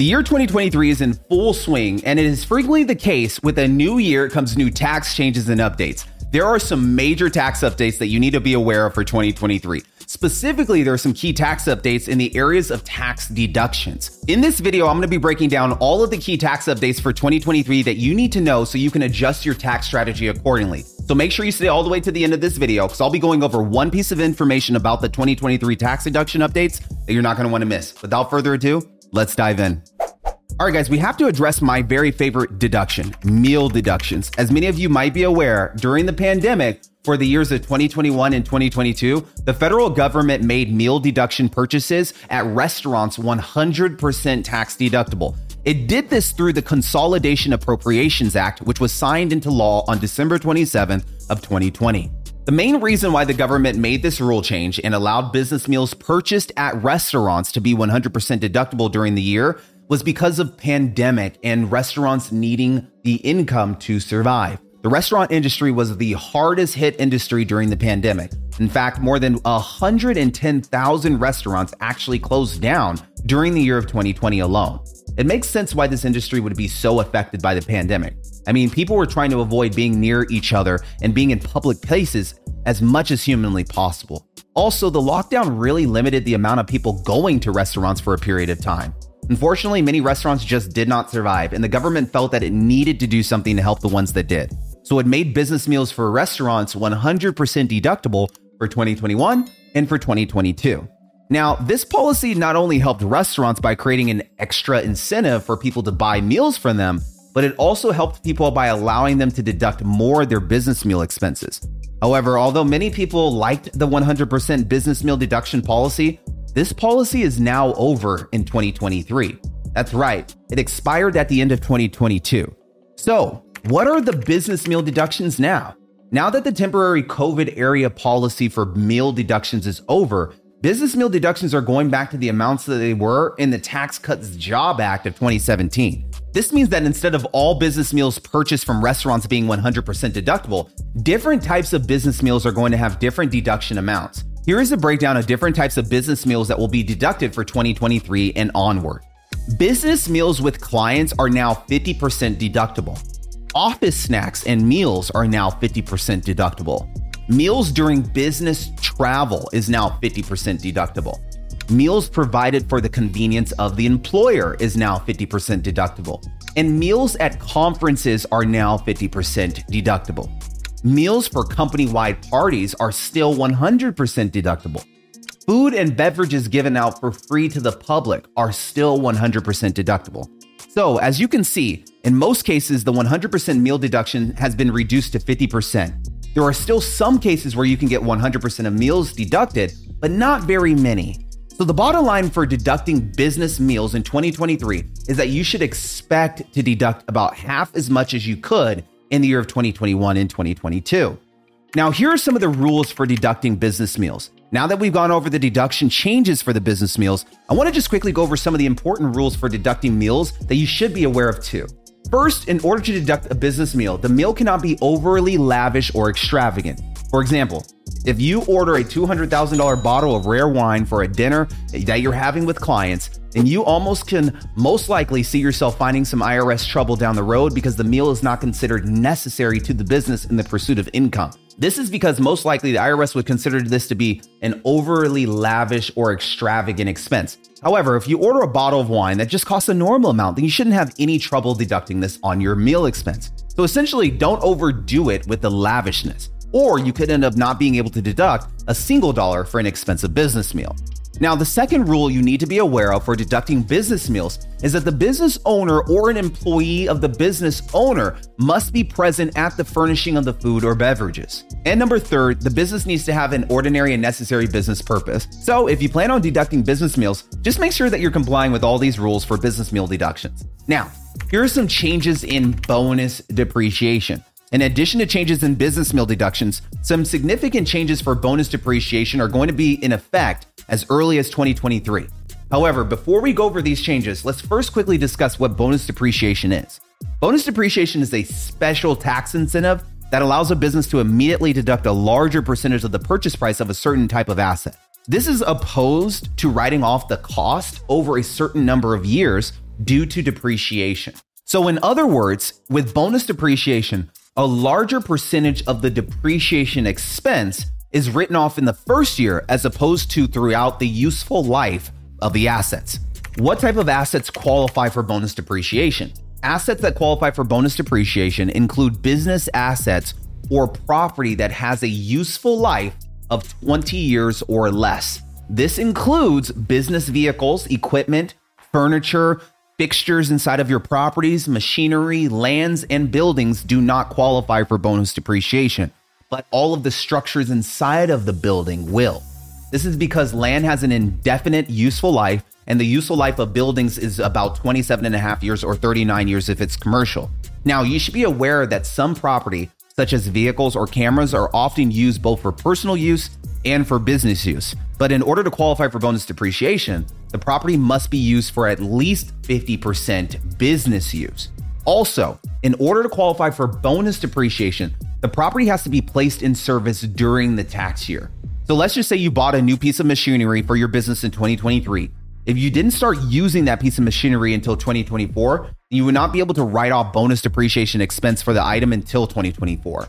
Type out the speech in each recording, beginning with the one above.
The year 2023 is in full swing, and it is frequently the case with a new year comes new tax changes and updates. There are some major tax updates that you need to be aware of for 2023. Specifically, there are some key tax updates in the areas of tax deductions. In this video, I'm going to be breaking down all of the key tax updates for 2023 that you need to know so you can adjust your tax strategy accordingly. So make sure you stay all the way to the end of this video because I'll be going over one piece of information about the 2023 tax deduction updates that you're not going to want to miss. Without further ado, let's dive in. All right, guys, we have to address my very favorite deduction, meal deductions. As many of you might be aware, during the pandemic, for the years of 2021 and 2022, the federal government made meal deduction purchases at restaurants 100% tax deductible. It did this through the Consolidation Appropriations Act, which was signed into law on December 27th of 2020. The main reason why the government made this rule change and allowed business meals purchased at restaurants to be 100% deductible during the year was because of pandemic and restaurants needing the income to survive. The restaurant industry was the hardest hit industry during the pandemic. In fact, more than 110,000 restaurants actually closed down during the year of 2020 alone. It makes sense why this industry would be so affected by the pandemic. I mean, people were trying to avoid being near each other and being in public places as much as humanly possible. Also, the lockdown really limited the amount of people going to restaurants for a period of time. Unfortunately, many restaurants just did not survive, and the government felt that it needed to do something to help the ones that did. So it made business meals for restaurants 100% deductible for 2021 and for 2022. Now, this policy not only helped restaurants by creating an extra incentive for people to buy meals from them, but it also helped people by allowing them to deduct more of their business meal expenses. However, although many people liked the 100% business meal deduction policy, this policy is now over in 2023. That's right, it expired at the end of 2022. So, what are the business meal deductions now? Now that the temporary COVID area policy for meal deductions is over, business meal deductions are going back to the amounts that they were in the Tax Cuts Job Act of 2017. This means that instead of all business meals purchased from restaurants being 100% deductible, different types of business meals are going to have different deduction amounts. Here is a breakdown of different types of business meals that will be deducted for 2023 and onward. Business meals with clients are now 50% deductible. Office snacks and meals are now 50% deductible. Meals during business travel is now 50% deductible. Meals provided for the convenience of the employer is now 50% deductible. And meals at conferences are now 50% deductible. Meals for company wide parties are still 100% deductible. Food and beverages given out for free to the public are still 100% deductible. So, as you can see, in most cases, the 100% meal deduction has been reduced to 50%. There are still some cases where you can get 100% of meals deducted, but not very many. So, the bottom line for deducting business meals in 2023 is that you should expect to deduct about half as much as you could in the year of 2021 and 2022. Now, here are some of the rules for deducting business meals. Now that we've gone over the deduction changes for the business meals, I want to just quickly go over some of the important rules for deducting meals that you should be aware of too. First, in order to deduct a business meal, the meal cannot be overly lavish or extravagant. For example, if you order a $200,000 bottle of rare wine for a dinner that you're having with clients, then you almost can most likely see yourself finding some IRS trouble down the road because the meal is not considered necessary to the business in the pursuit of income. This is because most likely the IRS would consider this to be an overly lavish or extravagant expense. However, if you order a bottle of wine that just costs a normal amount, then you shouldn't have any trouble deducting this on your meal expense. So essentially, don't overdo it with the lavishness or you could end up not being able to deduct a single dollar for an expensive business meal. Now, the second rule you need to be aware of for deducting business meals is that the business owner or an employee of the business owner must be present at the furnishing of the food or beverages. And number third, the business needs to have an ordinary and necessary business purpose. So, if you plan on deducting business meals, just make sure that you're complying with all these rules for business meal deductions. Now, here are some changes in bonus depreciation. In addition to changes in business meal deductions, some significant changes for bonus depreciation are going to be in effect as early as 2023. However, before we go over these changes, let's first quickly discuss what bonus depreciation is. Bonus depreciation is a special tax incentive that allows a business to immediately deduct a larger percentage of the purchase price of a certain type of asset. This is opposed to writing off the cost over a certain number of years due to depreciation. So, in other words, with bonus depreciation, a larger percentage of the depreciation expense is written off in the first year as opposed to throughout the useful life of the assets. What type of assets qualify for bonus depreciation? Assets that qualify for bonus depreciation include business assets or property that has a useful life of 20 years or less. This includes business vehicles, equipment, furniture, fixtures inside of your properties, machinery, lands, and buildings do not qualify for bonus depreciation, but all of the structures inside of the building will. This is because land has an indefinite useful life, and the useful life of buildings is about 27 and a half years or 39 years if it's commercial. Now, you should be aware that some property, such as vehicles or cameras, are often used both for personal use and for business use. But in order to qualify for bonus depreciation, the property must be used for at least 50% business use. Also, in order to qualify for bonus depreciation, the property has to be placed in service during the tax year. So let's just say you bought a new piece of machinery for your business in 2023. If you didn't start using that piece of machinery until 2024, you would not be able to write off bonus depreciation expense for the item until 2024.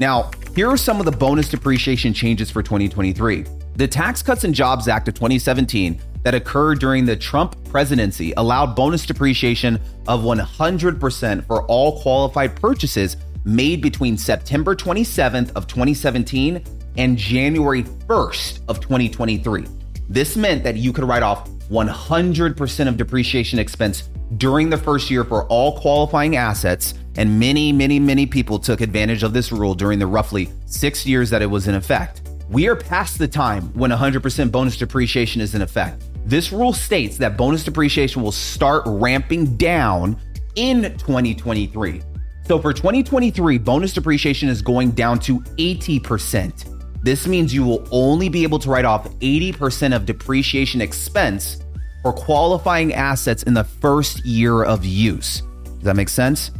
Now, here are some of the bonus depreciation changes for 2023. The Tax Cuts and Jobs Act of 2017 that occurred during the Trump presidency allowed bonus depreciation of 100% for all qualified purchases made between September 27th of 2017 and January 1st of 2023. This meant that you could write off 100% of depreciation expense during the first year for all qualifying assets, and many, many, many people took advantage of this rule during the roughly six years that it was in effect. We are past the time when 100% bonus depreciation is in effect. This rule states that bonus depreciation will start ramping down in 2023. So for 2023, bonus depreciation is going down to 80%. This means you will only be able to write off 80% of depreciation expense for qualifying assets in the first year of use. Does that make sense?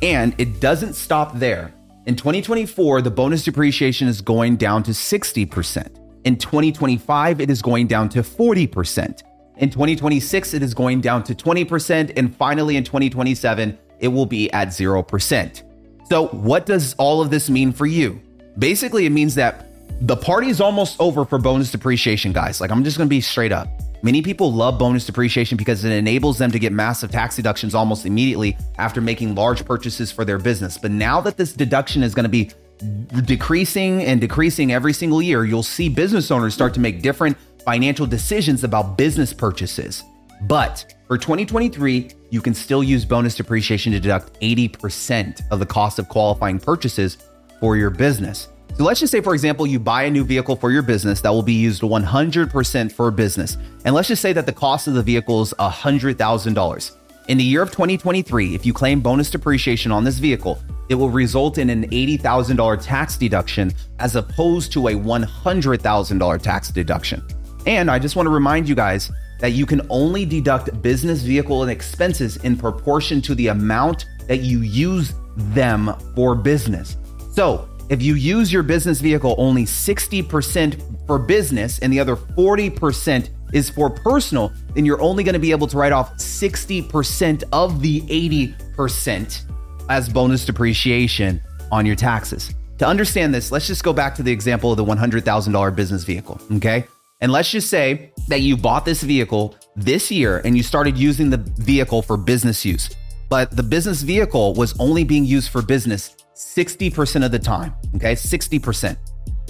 And it doesn't stop there. In 2024, the bonus depreciation is going down to 60%. In 2025, it is going down to 40%. In 2026, it is going down to 20%. And finally, in 2027, it will be at 0%. So, what does all of this mean for you? Basically, it means that the party is almost over for bonus depreciation, guys. Like, I'm just gonna be straight up. Many people love bonus depreciation because it enables them to get massive tax deductions almost immediately after making large purchases for their business. But now that this deduction is going to be decreasing and decreasing every single year, you'll see business owners start to make different financial decisions about business purchases. But for 2023, you can still use bonus depreciation to deduct 80% of the cost of qualifying purchases for your business. So let's just say, for example, you buy a new vehicle for your business that will be used 100% for business. And let's just say that the cost of the vehicle is $100,000. In the year of 2023, if you claim bonus depreciation on this vehicle, it will result in an $80,000 tax deduction as opposed to a $100,000 tax deduction. And I just want to remind you guys that you can only deduct business vehicle and expenses in proportion to the amount that you use them for business. So if you use your business vehicle only 60% for business and the other 40% is for personal, then you're only going to be able to write off 60% of the 80% as bonus depreciation on your taxes. To understand this, let's just go back to the example of the $100,000 business vehicle, okay? And let's just say that you bought this vehicle this year and you started using the vehicle for business use, but the business vehicle was only being used for business 60% of the time. Okay, 60%.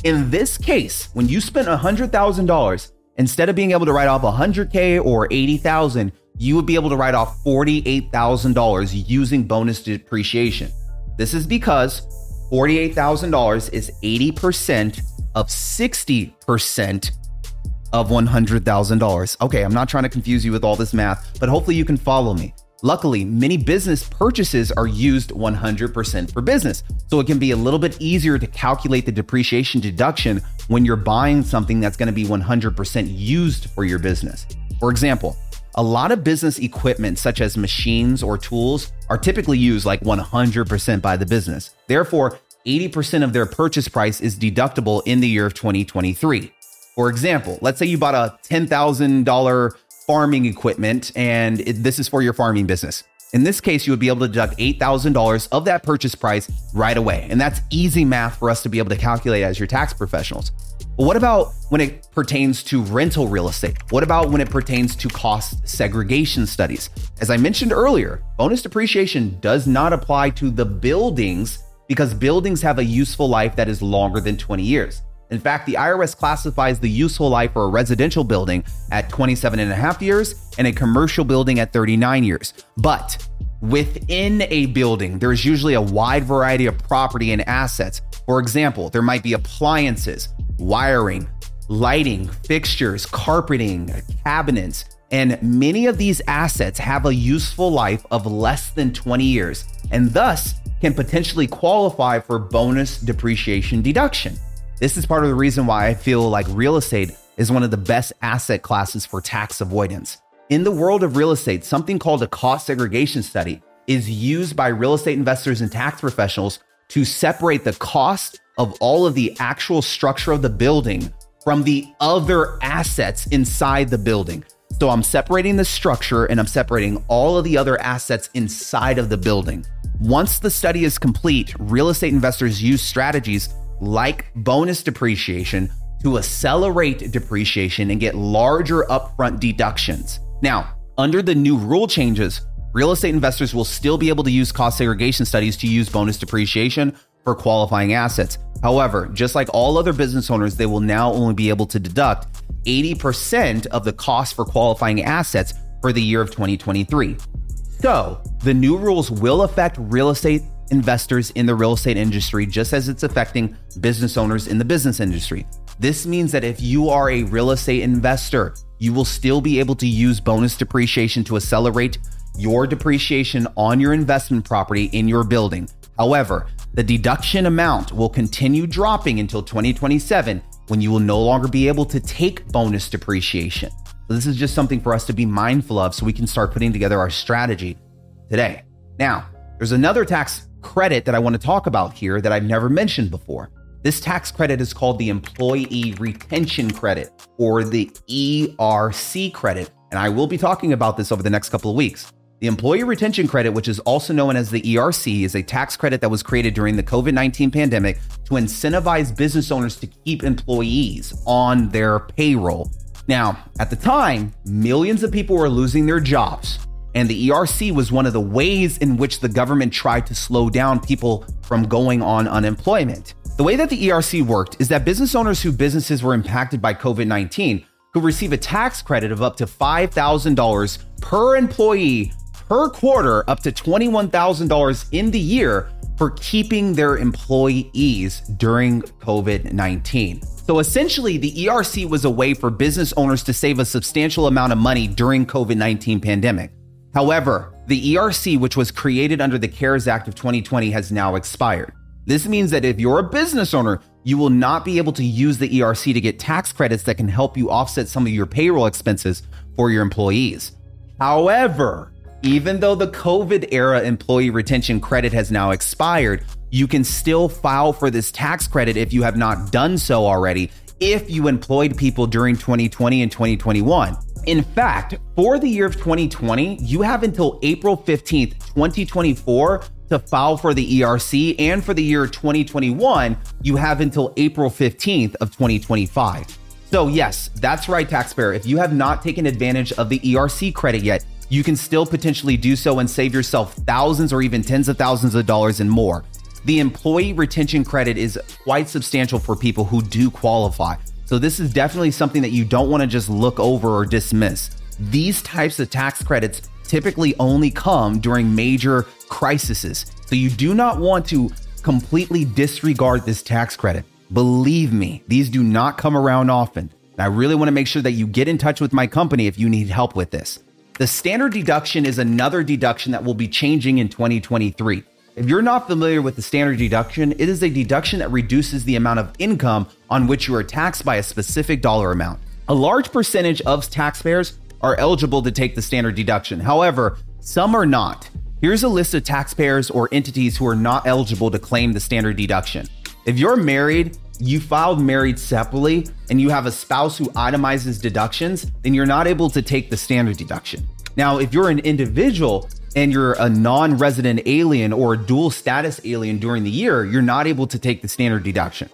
In this case, when you spent $100,000, instead of being able to write off 100K or 80,000, you would be able to write off $48,000 using bonus depreciation. This is because $48,000 is 80% of 60% of $100,000. Okay, I'm not trying to confuse you with all this math, but hopefully you can follow me. Luckily, many business purchases are used 100% for business, so it can be a little bit easier to calculate the depreciation deduction when you're buying something that's going to be 100% used for your business. For example, a lot of business equipment, such as machines or tools, are typically used like 100% by the business. Therefore, 80% of their purchase price is deductible in the year of 2023. For example, let's say you bought a $10,000 farming equipment and it, this is for your farming business. In this case, you would be able to deduct $8,000 of that purchase price right away. And that's easy math for us to be able to calculate as your tax professionals. But what about when it pertains to rental real estate? What about when it pertains to cost segregation studies? As I mentioned earlier, bonus depreciation does not apply to the buildings because buildings have a useful life that is longer than 20 years. In fact, the IRS classifies the useful life for a residential building at 27 and a half years and a commercial building at 39 years. But within a building, there is usually a wide variety of property and assets. For example, there might be appliances, wiring, lighting, fixtures, carpeting, cabinets, and many of these assets have a useful life of less than 20 years and thus can potentially qualify for bonus depreciation deduction. This is part of the reason why I feel like real estate is one of the best asset classes for tax avoidance. In the world of real estate, something called a cost segregation study is used by real estate investors and tax professionals to separate the cost of all of the actual structure of the building from the other assets inside the building. So I'm separating the structure and I'm separating all of the other assets inside of the building. Once the study is complete, real estate investors use strategies like bonus depreciation to accelerate depreciation and get larger upfront deductions. Now, under the new rule changes, real estate investors will still be able to use cost segregation studies to use bonus depreciation for qualifying assets. However, just like all other business owners, they will now only be able to deduct 80% of the cost for qualifying assets for the year of 2023. So, the new rules will affect real estate investors in the real estate industry, just as it's affecting business owners in the business industry. This means that if you are a real estate investor, you will still be able to use bonus depreciation to accelerate your depreciation on your investment property in your building. However, the deduction amount will continue dropping until 2027 when you will no longer be able to take bonus depreciation. This is just something for us to be mindful of so we can start putting together our strategy today. Now, there's another tax credit that I want to talk about here that I've never mentioned before. This tax credit is called the Employee Retention Credit or the ERC credit. And I will be talking about this over the next couple of weeks. The Employee Retention Credit, which is also known as the ERC, is a tax credit that was created during the COVID 19 pandemic to incentivize business owners to keep employees on their payroll. Now, at the time, millions of people were losing their jobs and the ERC was one of the ways in which the government tried to slow down people from going on unemployment. The way that the ERC worked is that business owners whose businesses were impacted by COVID 19 could receive a tax credit of up to $5,000 per employee per quarter, up to $21,000 in the year for keeping their employees during COVID 19. So essentially, the ERC was a way for business owners to save a substantial amount of money during COVID 19 pandemic. However, the ERC, which was created under the CARES Act of 2020, has now expired. This means that if you're a business owner, you will not be able to use the ERC to get tax credits that can help you offset some of your payroll expenses for your employees. However, even though the COVID era employee retention credit has now expired, you can still file for this tax credit if you have not done so already if you employed people during 2020 and 2021. In fact, for the year of 2020, you have until April 15th, 2024 to file for the ERC and for the year 2021, you have until April 15th of 2025. So yes, that's right taxpayer. If you have not taken advantage of the ERC credit yet, you can still potentially do so and save yourself thousands or even tens of thousands of dollars and more. The employee retention credit is quite substantial for people who do qualify. So this is definitely something that you don't want to just look over or dismiss. These types of tax credits typically only come during major crises. So you do not want to completely disregard this tax credit. Believe me, these do not come around often. I really want to make sure that you get in touch with my company if you need help with this. The standard deduction is another deduction that will be changing in 2023. If you're not familiar with the standard deduction, it is a deduction that reduces the amount of income on which you are taxed by a specific dollar amount. A large percentage of taxpayers are eligible to take the standard deduction. However, some are not. Here's a list of taxpayers or entities who are not eligible to claim the standard deduction. If you're married, you filed married separately and you have a spouse who itemizes deductions, then you're not able to take the standard deduction. Now, if you're an individual and you're a non resident alien or a dual status alien during the year, you're not able to take the standard deduction.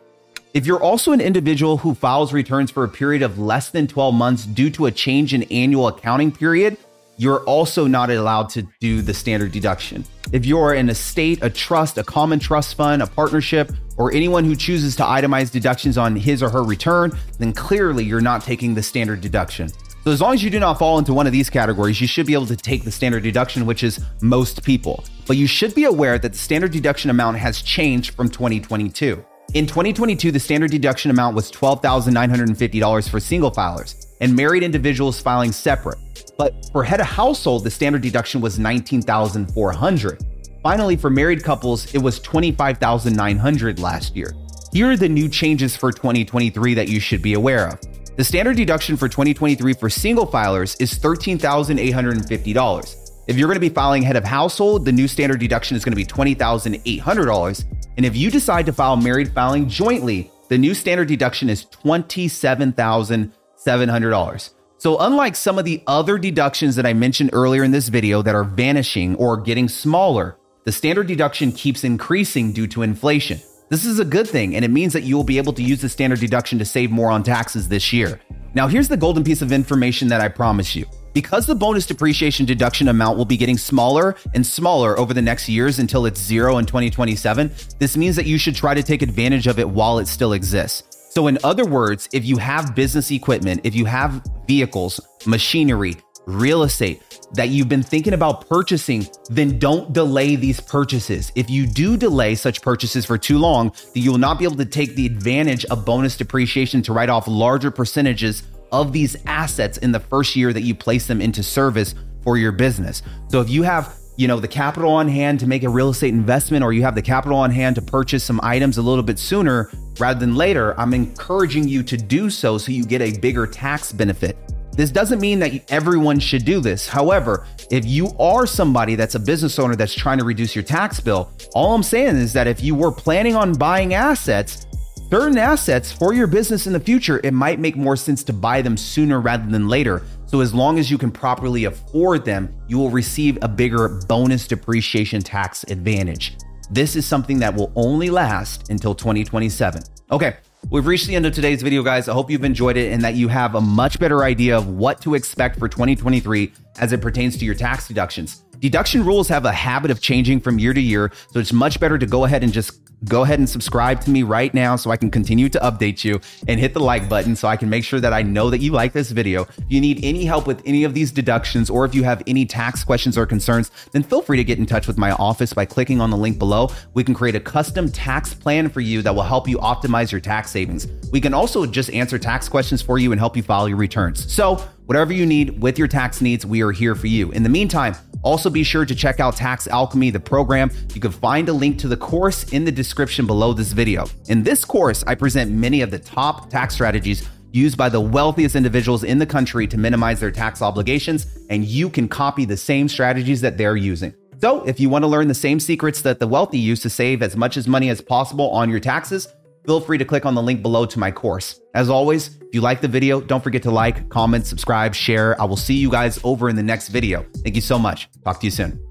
If you're also an individual who files returns for a period of less than 12 months due to a change in annual accounting period, you're also not allowed to do the standard deduction. If you're an estate, a trust, a common trust fund, a partnership, or anyone who chooses to itemize deductions on his or her return, then clearly you're not taking the standard deduction. So, as long as you do not fall into one of these categories, you should be able to take the standard deduction, which is most people. But you should be aware that the standard deduction amount has changed from 2022. In 2022, the standard deduction amount was $12,950 for single filers and married individuals filing separate. But for head of household, the standard deduction was 19,400. Finally, for married couples, it was 25,900 last year. Here are the new changes for 2023 that you should be aware of. The standard deduction for 2023 for single filers is $13,850. If you're going to be filing head of household, the new standard deduction is going to be $20,800. And if you decide to file married filing jointly, the new standard deduction is $27,700. So, unlike some of the other deductions that I mentioned earlier in this video that are vanishing or getting smaller, the standard deduction keeps increasing due to inflation. This is a good thing, and it means that you will be able to use the standard deduction to save more on taxes this year. Now, here's the golden piece of information that I promise you. Because the bonus depreciation deduction amount will be getting smaller and smaller over the next years until it's zero in 2027, this means that you should try to take advantage of it while it still exists. So, in other words, if you have business equipment, if you have vehicles, machinery, real estate, that you've been thinking about purchasing, then don't delay these purchases. If you do delay such purchases for too long, then you will not be able to take the advantage of bonus depreciation to write off larger percentages of these assets in the first year that you place them into service for your business. So if you have you know the capital on hand to make a real estate investment or you have the capital on hand to purchase some items a little bit sooner rather than later i'm encouraging you to do so so you get a bigger tax benefit this doesn't mean that everyone should do this. However, if you are somebody that's a business owner that's trying to reduce your tax bill, all I'm saying is that if you were planning on buying assets, certain assets for your business in the future, it might make more sense to buy them sooner rather than later. So, as long as you can properly afford them, you will receive a bigger bonus depreciation tax advantage. This is something that will only last until 2027. Okay, We've reached the end of today's video, guys. I hope you've enjoyed it and that you have a much better idea of what to expect for 2023 as it pertains to your tax deductions. Deduction rules have a habit of changing from year to year, so it's much better to go ahead and just go ahead and subscribe to me right now so I can continue to update you and hit the like button so I can make sure that I know that you like this video. If you need any help with any of these deductions or if you have any tax questions or concerns, then feel free to get in touch with my office by clicking on the link below. We can create a custom tax plan for you that will help you optimize your tax savings. We can also just answer tax questions for you and help you file your returns. So, whatever you need with your tax needs, we are here for you. In the meantime, also, be sure to check out Tax Alchemy, the program. You can find a link to the course in the description below this video. In this course, I present many of the top tax strategies used by the wealthiest individuals in the country to minimize their tax obligations, and you can copy the same strategies that they're using. So, if you want to learn the same secrets that the wealthy use to save as much as money as possible on your taxes, feel free to click on the link below to my course. As always, if you like the video, don't forget to like, comment, subscribe, share. I will see you guys over in the next video. Thank you so much. Talk to you soon.